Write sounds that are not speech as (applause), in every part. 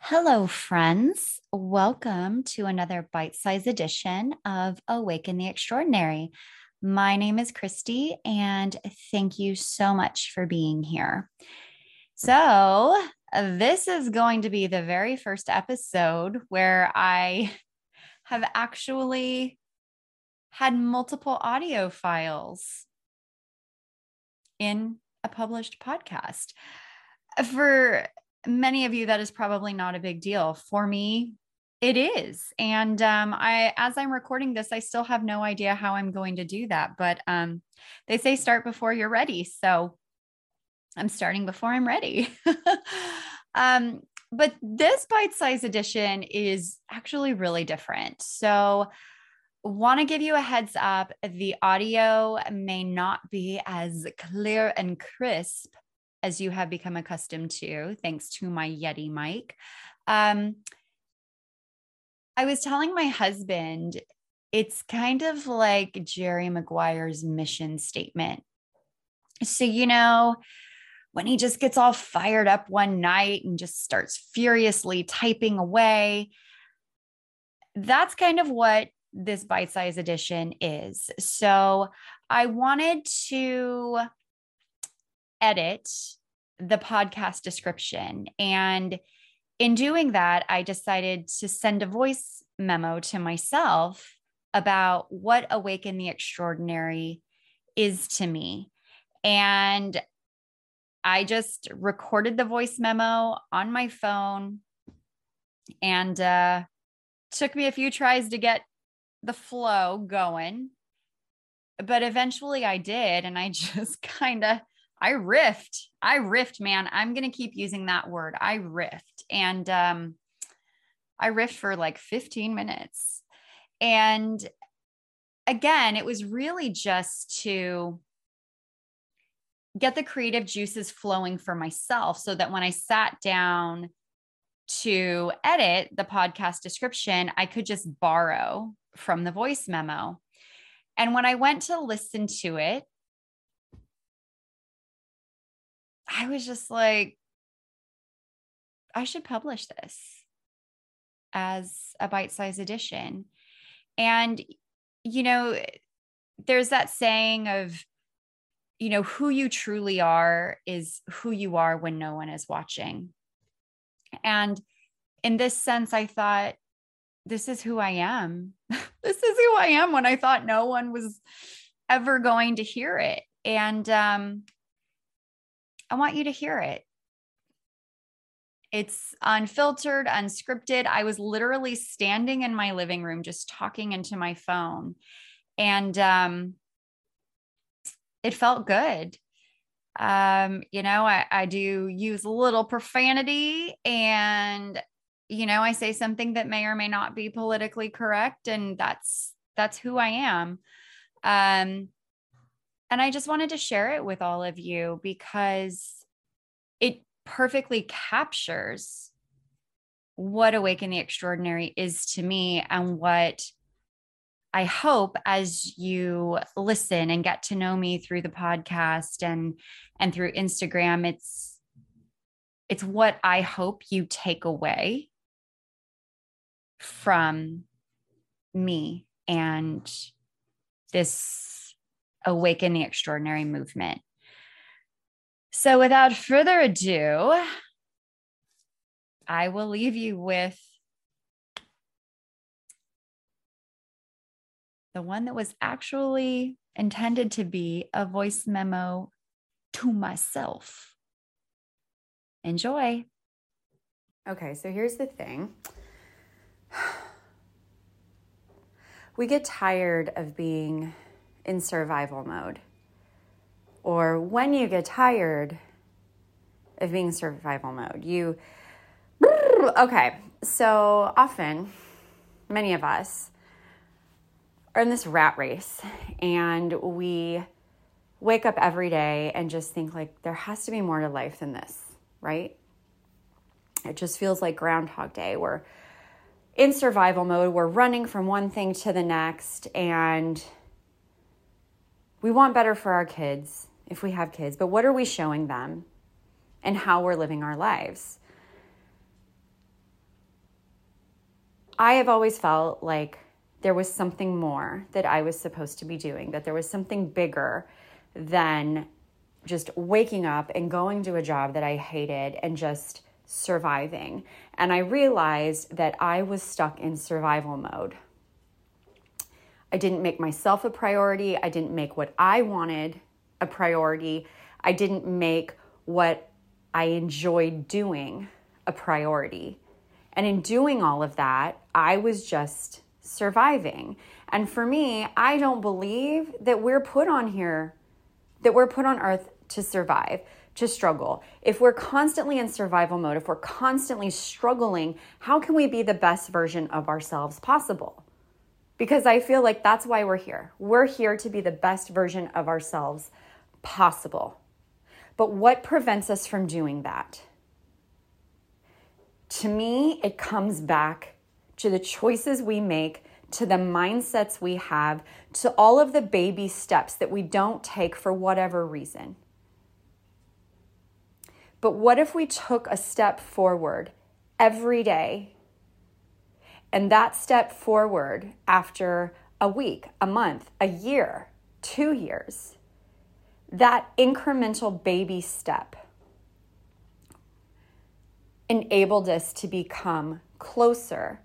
Hello, friends. Welcome to another bite sized edition of Awaken the Extraordinary. My name is Christy, and thank you so much for being here. So, this is going to be the very first episode where I have actually had multiple audio files in a published podcast. For many of you, that is probably not a big deal. For me, it is. And um, I, as I'm recording this, I still have no idea how I'm going to do that. But um, they say start before you're ready. So I'm starting before I'm ready. (laughs) um, but this bite size edition is actually really different. So, want to give you a heads up the audio may not be as clear and crisp as you have become accustomed to, thanks to my Yeti mic. Um, I was telling my husband, it's kind of like Jerry Maguire's mission statement. So, you know, when he just gets all fired up one night and just starts furiously typing away, that's kind of what this bite size edition is. So, I wanted to edit the podcast description. And in doing that, I decided to send a voice memo to myself about what Awaken the Extraordinary is to me. And I just recorded the voice memo on my phone and uh, took me a few tries to get the flow going. But eventually I did. And I (laughs) just kind of I riffed. I riffed, man. I'm going to keep using that word. I riffed. And um, I riffed for like 15 minutes. And again, it was really just to get the creative juices flowing for myself so that when I sat down to edit the podcast description, I could just borrow from the voice memo. And when I went to listen to it, I was just like, I should publish this as a bite sized edition. And, you know, there's that saying of, you know, who you truly are is who you are when no one is watching. And in this sense, I thought, this is who I am. (laughs) this is who I am when I thought no one was ever going to hear it. And um, I want you to hear it. It's unfiltered, unscripted. I was literally standing in my living room just talking into my phone. And um, it felt good. Um, you know, I, I do use a little profanity and you know, I say something that may or may not be politically correct, and that's that's who I am. Um, and I just wanted to share it with all of you because it perfectly captures what Awaken the Extraordinary is to me and what I hope as you listen and get to know me through the podcast and and through Instagram it's it's what I hope you take away from me and this Awaken the Extraordinary movement. So, without further ado, I will leave you with the one that was actually intended to be a voice memo to myself. Enjoy. Okay, so here's the thing. (sighs) We get tired of being in survival mode. Or when you get tired of being in survival mode, you. Okay, so often, many of us are in this rat race and we wake up every day and just think like there has to be more to life than this, right? It just feels like Groundhog Day. We're in survival mode, we're running from one thing to the next, and we want better for our kids if we have kids, but what are we showing them and how we're living our lives? I have always felt like there was something more that I was supposed to be doing, that there was something bigger than just waking up and going to a job that I hated and just surviving. And I realized that I was stuck in survival mode. I didn't make myself a priority. I didn't make what I wanted a priority. I didn't make what I enjoyed doing a priority. And in doing all of that, I was just surviving. And for me, I don't believe that we're put on here, that we're put on earth to survive, to struggle. If we're constantly in survival mode, if we're constantly struggling, how can we be the best version of ourselves possible? Because I feel like that's why we're here. We're here to be the best version of ourselves possible. But what prevents us from doing that? To me, it comes back to the choices we make, to the mindsets we have, to all of the baby steps that we don't take for whatever reason. But what if we took a step forward every day? And that step forward after a week, a month, a year, two years, that incremental baby step enabled us to become closer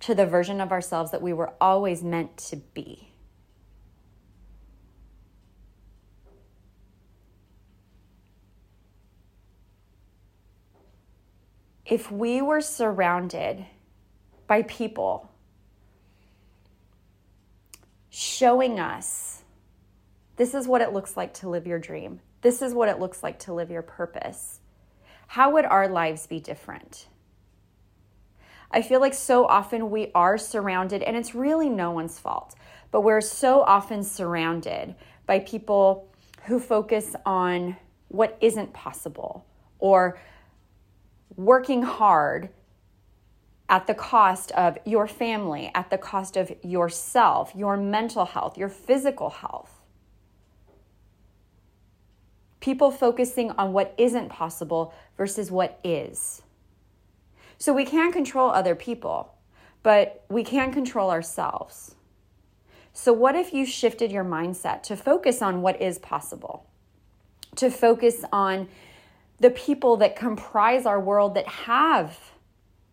to the version of ourselves that we were always meant to be. If we were surrounded by people showing us this is what it looks like to live your dream, this is what it looks like to live your purpose how would our lives be different? I feel like so often we are surrounded, and it's really no one's fault, but we're so often surrounded by people who focus on what isn't possible or working hard at the cost of your family, at the cost of yourself, your mental health, your physical health people focusing on what isn't possible versus what is. So we can't control other people, but we can control ourselves. So, what if you shifted your mindset to focus on what is possible, to focus on the people that comprise our world that have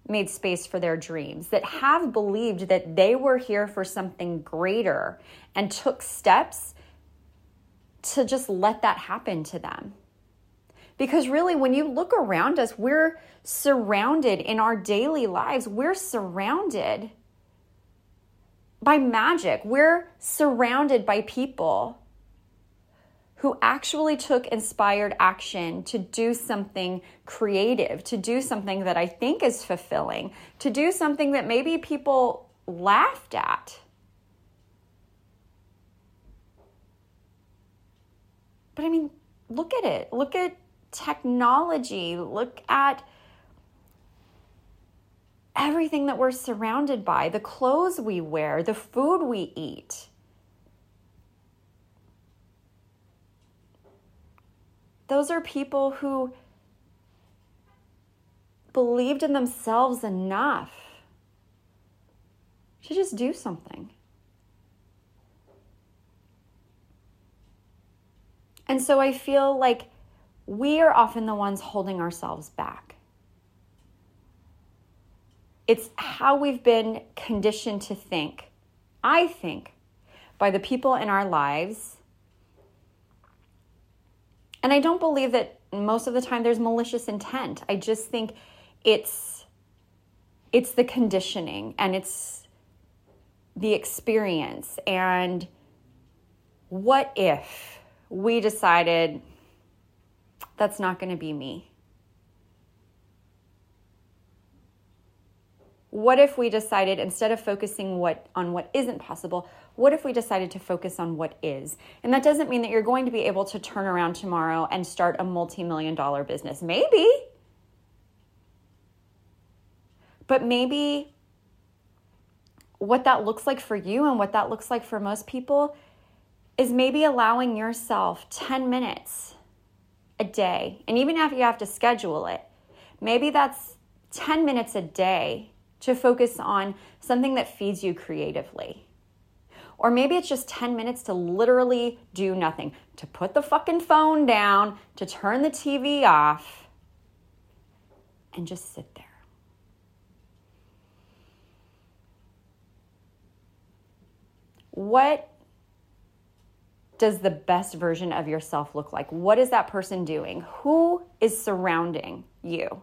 made space for their dreams, that have believed that they were here for something greater and took steps to just let that happen to them. Because really, when you look around us, we're surrounded in our daily lives, we're surrounded by magic. We're surrounded by people who actually took inspired action to do something creative, to do something that I think is fulfilling, to do something that maybe people laughed at. But I mean, look at it. Look at technology. Look at everything that we're surrounded by the clothes we wear, the food we eat. Those are people who believed in themselves enough to just do something. And so I feel like we are often the ones holding ourselves back. It's how we've been conditioned to think, I think, by the people in our lives. And I don't believe that most of the time there's malicious intent. I just think it's it's the conditioning and it's the experience and what if we decided that's not going to be me. What if we decided instead of focusing what on what isn't possible, what if we decided to focus on what is? And that doesn't mean that you're going to be able to turn around tomorrow and start a multi-million dollar business. Maybe. But maybe what that looks like for you and what that looks like for most people is maybe allowing yourself 10 minutes a day. And even if you have to schedule it, maybe that's 10 minutes a day to focus on something that feeds you creatively. Or maybe it's just 10 minutes to literally do nothing, to put the fucking phone down, to turn the TV off, and just sit there. What does the best version of yourself look like? What is that person doing? Who is surrounding you?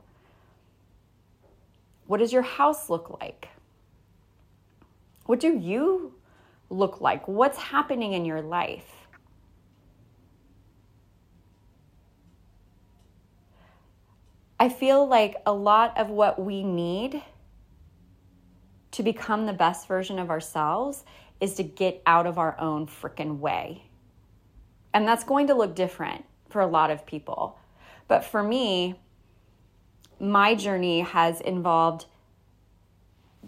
What does your house look like? What do you look like? What's happening in your life? I feel like a lot of what we need to become the best version of ourselves is to get out of our own freaking way. And that's going to look different for a lot of people. But for me, my journey has involved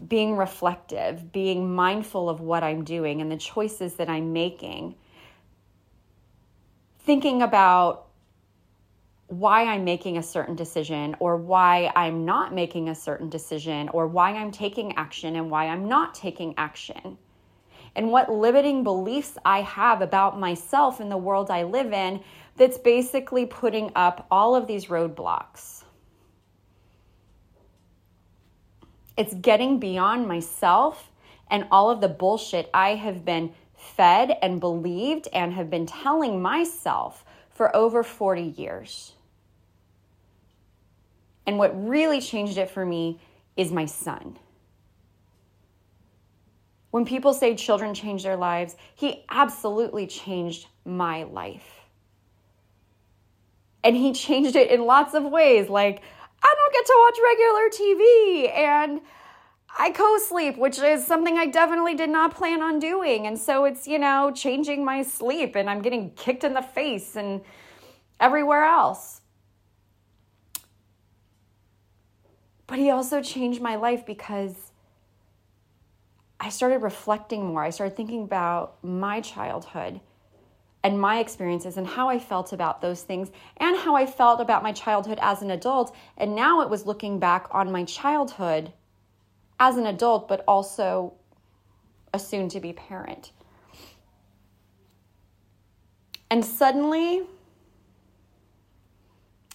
being reflective, being mindful of what I'm doing and the choices that I'm making, thinking about why I'm making a certain decision or why I'm not making a certain decision or why I'm taking action and why I'm not taking action. And what limiting beliefs I have about myself and the world I live in that's basically putting up all of these roadblocks. It's getting beyond myself and all of the bullshit I have been fed and believed and have been telling myself for over 40 years. And what really changed it for me is my son. When people say children change their lives, he absolutely changed my life. And he changed it in lots of ways. Like, I don't get to watch regular TV and I co sleep, which is something I definitely did not plan on doing. And so it's, you know, changing my sleep and I'm getting kicked in the face and everywhere else. But he also changed my life because I started reflecting more. I started thinking about my childhood and my experiences and how I felt about those things and how I felt about my childhood as an adult. And now it was looking back on my childhood as an adult, but also a soon to be parent. And suddenly,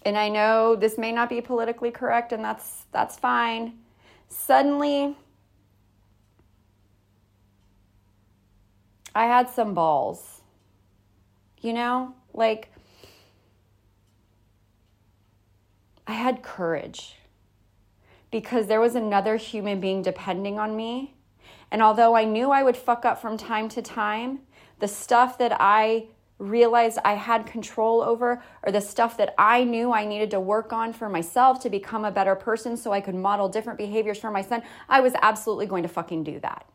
and I know this may not be politically correct and that's that's fine. Suddenly I had some balls. You know, like I had courage because there was another human being depending on me. And although I knew I would fuck up from time to time, the stuff that I realized I had control over, or the stuff that I knew I needed to work on for myself to become a better person so I could model different behaviors for my son, I was absolutely going to fucking do that.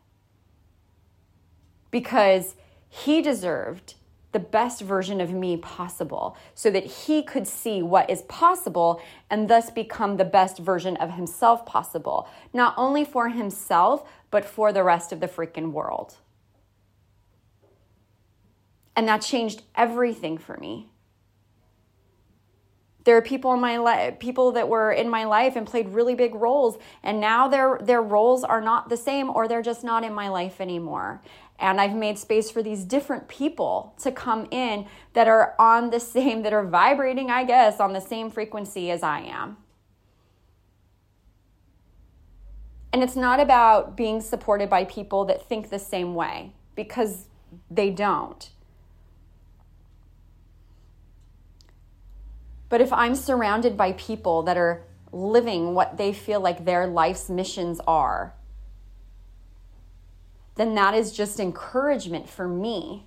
Because he deserved the best version of me possible so that he could see what is possible and thus become the best version of himself possible, not only for himself, but for the rest of the freaking world. And that changed everything for me. There are people in my life, people that were in my life and played really big roles, and now their their roles are not the same, or they're just not in my life anymore. And I've made space for these different people to come in that are on the same, that are vibrating, I guess, on the same frequency as I am. And it's not about being supported by people that think the same way, because they don't. But if I'm surrounded by people that are living what they feel like their life's missions are, then that is just encouragement for me.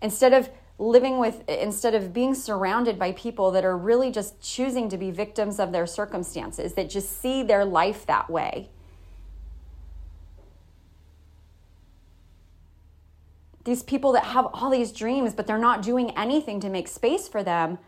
Instead of living with, instead of being surrounded by people that are really just choosing to be victims of their circumstances, that just see their life that way these people that have all these dreams, but they're not doing anything to make space for them.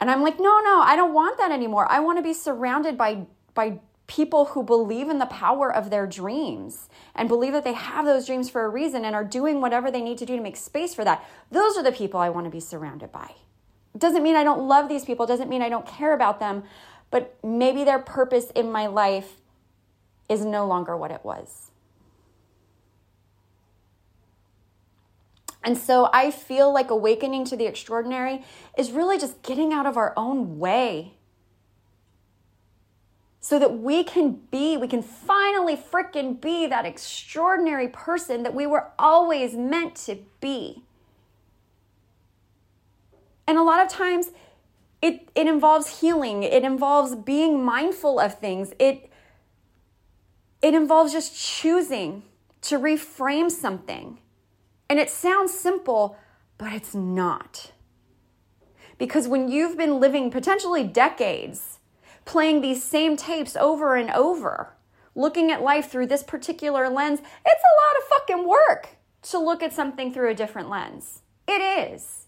And I'm like, no, no, I don't want that anymore. I want to be surrounded by, by people who believe in the power of their dreams and believe that they have those dreams for a reason and are doing whatever they need to do to make space for that. Those are the people I want to be surrounded by. Doesn't mean I don't love these people, doesn't mean I don't care about them, but maybe their purpose in my life is no longer what it was. And so I feel like awakening to the extraordinary is really just getting out of our own way so that we can be, we can finally freaking be that extraordinary person that we were always meant to be. And a lot of times it, it involves healing, it involves being mindful of things, it, it involves just choosing to reframe something. And it sounds simple, but it's not. Because when you've been living potentially decades playing these same tapes over and over, looking at life through this particular lens, it's a lot of fucking work to look at something through a different lens. It is.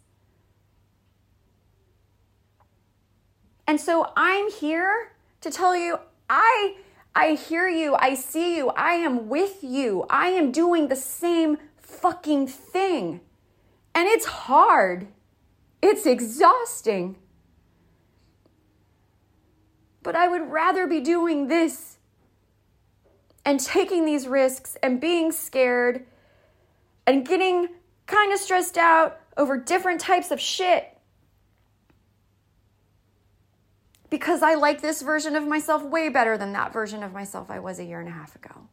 And so I'm here to tell you I I hear you, I see you, I am with you. I am doing the same fucking thing. And it's hard. It's exhausting. But I would rather be doing this and taking these risks and being scared and getting kind of stressed out over different types of shit because I like this version of myself way better than that version of myself I was a year and a half ago.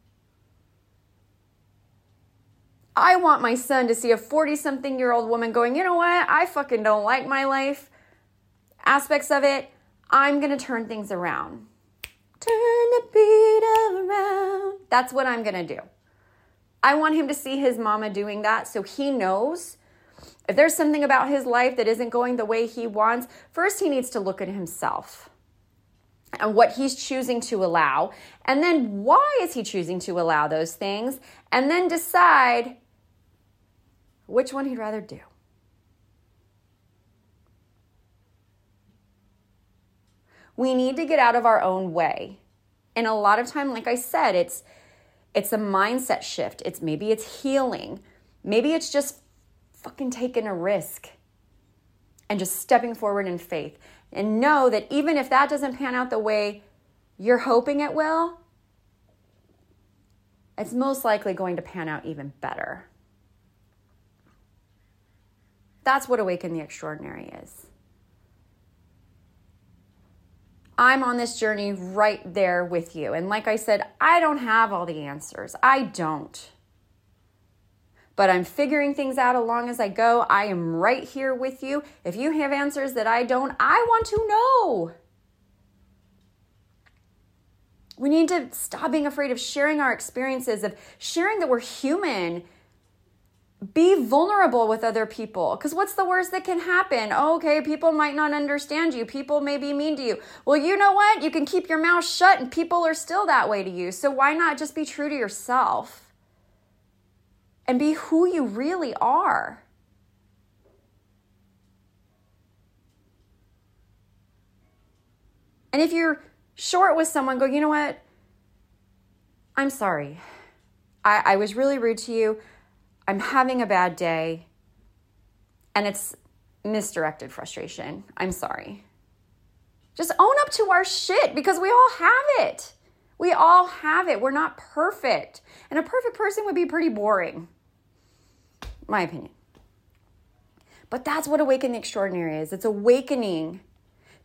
I want my son to see a 40 something year old woman going, you know what? I fucking don't like my life aspects of it. I'm going to turn things around. Turn the beat around. That's what I'm going to do. I want him to see his mama doing that so he knows if there's something about his life that isn't going the way he wants, first he needs to look at himself and what he's choosing to allow. And then why is he choosing to allow those things? And then decide which one he'd rather do. We need to get out of our own way. And a lot of time, like I said, it's it's a mindset shift. It's maybe it's healing. Maybe it's just fucking taking a risk and just stepping forward in faith. And know that even if that doesn't pan out the way you're hoping it will, it's most likely going to pan out even better. That's what Awaken the Extraordinary is. I'm on this journey right there with you. And like I said, I don't have all the answers. I don't. But I'm figuring things out along as I go. I am right here with you. If you have answers that I don't, I want to know. We need to stop being afraid of sharing our experiences, of sharing that we're human be vulnerable with other people. Because what's the worst that can happen? Oh, okay people might not understand you. People may be mean to you. Well you know what? You can keep your mouth shut and people are still that way to you. So why not just be true to yourself and be who you really are? And if you're short with someone go you know what? I'm sorry. I, I was really rude to you I'm having a bad day and it's misdirected frustration. I'm sorry. Just own up to our shit because we all have it. We all have it. We're not perfect. And a perfect person would be pretty boring, my opinion. But that's what Awaken the Extraordinary is it's awakening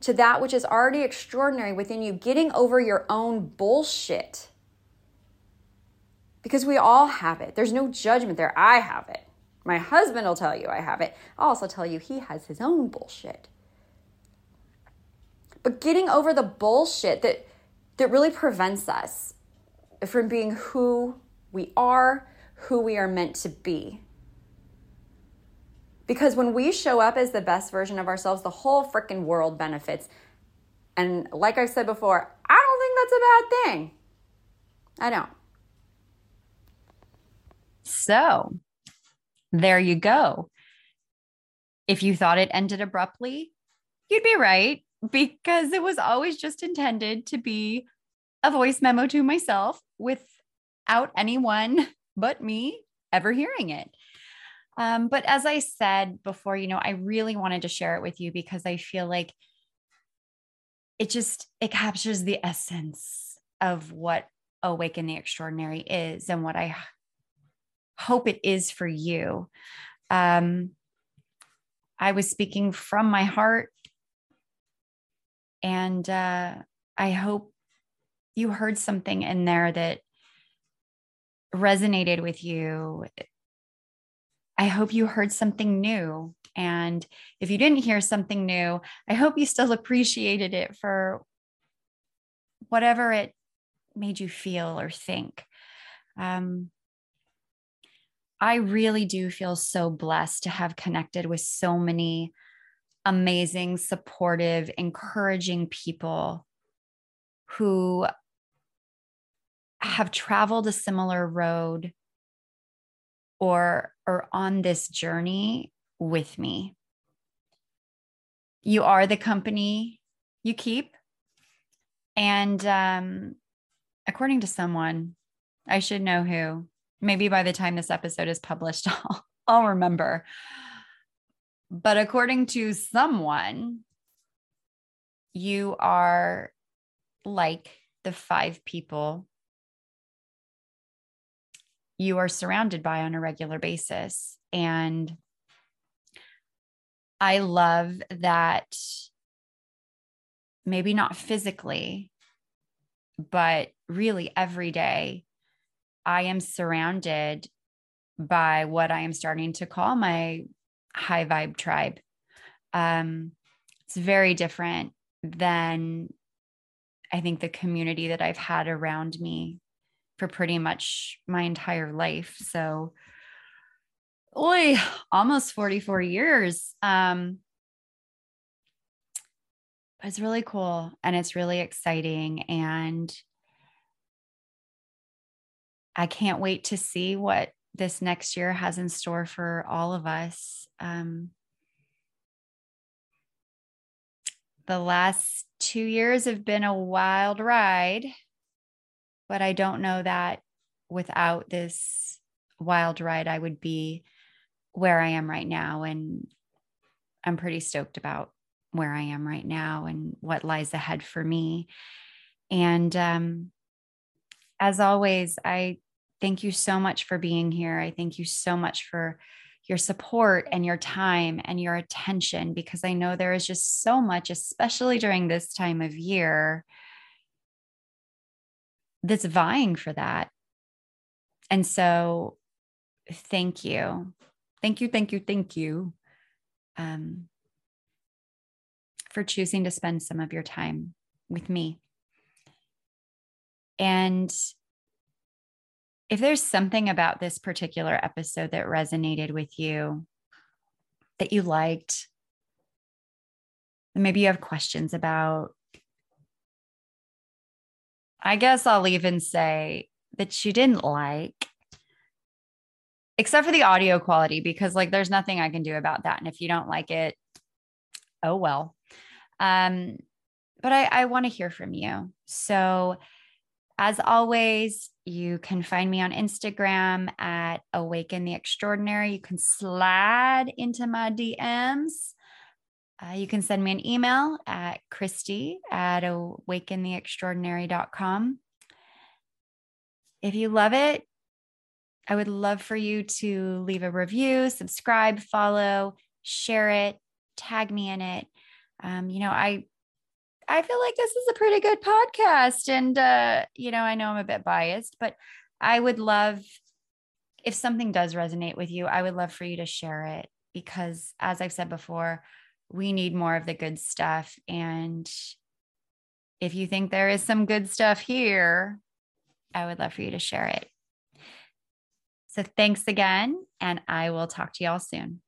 to that which is already extraordinary within you, getting over your own bullshit because we all have it. There's no judgment there. I have it. My husband will tell you I have it. I'll also tell you he has his own bullshit. But getting over the bullshit that that really prevents us from being who we are, who we are meant to be. Because when we show up as the best version of ourselves, the whole freaking world benefits. And like I said before, I don't think that's a bad thing. I don't. So there you go. If you thought it ended abruptly, you'd be right because it was always just intended to be a voice memo to myself without anyone but me ever hearing it. Um, but as I said before, you know, I really wanted to share it with you because I feel like it just it captures the essence of what awaken the extraordinary is and what i hope it is for you um i was speaking from my heart and uh i hope you heard something in there that resonated with you I hope you heard something new. And if you didn't hear something new, I hope you still appreciated it for whatever it made you feel or think. Um, I really do feel so blessed to have connected with so many amazing, supportive, encouraging people who have traveled a similar road or are on this journey with me. You are the company you keep. And um, according to someone, I should know who, maybe by the time this episode is published, (laughs) I'll, I'll remember. But according to someone, you are like the five people you are surrounded by on a regular basis. And I love that maybe not physically, but really every day, I am surrounded by what I am starting to call my high vibe tribe. Um, it's very different than I think the community that I've had around me for pretty much my entire life. So, oi, almost 44 years. Um, it's really cool and it's really exciting. And I can't wait to see what this next year has in store for all of us. Um, the last two years have been a wild ride but I don't know that without this wild ride, I would be where I am right now. And I'm pretty stoked about where I am right now and what lies ahead for me. And um, as always, I thank you so much for being here. I thank you so much for your support and your time and your attention because I know there is just so much, especially during this time of year, that's vying for that. And so thank you. Thank you, thank you, thank you um, for choosing to spend some of your time with me. And if there's something about this particular episode that resonated with you, that you liked, maybe you have questions about, I guess I'll even say that you didn't like, except for the audio quality, because like there's nothing I can do about that. And if you don't like it, oh well. Um, but I, I want to hear from you. So, as always, you can find me on Instagram at Awaken the Extraordinary. You can slide into my DMs uh, you can send me an email at Christy at awakentheextraordinary.com. If you love it, I would love for you to leave a review, subscribe, follow, share it, tag me in it. Um, you know, I I feel like this is a pretty good podcast, and uh, you know, I know I'm a bit biased, but I would love if something does resonate with you. I would love for you to share it because, as I've said before, we need more of the good stuff. And if you think there is some good stuff here, I would love for you to share it. So thanks again, and I will talk to y'all soon.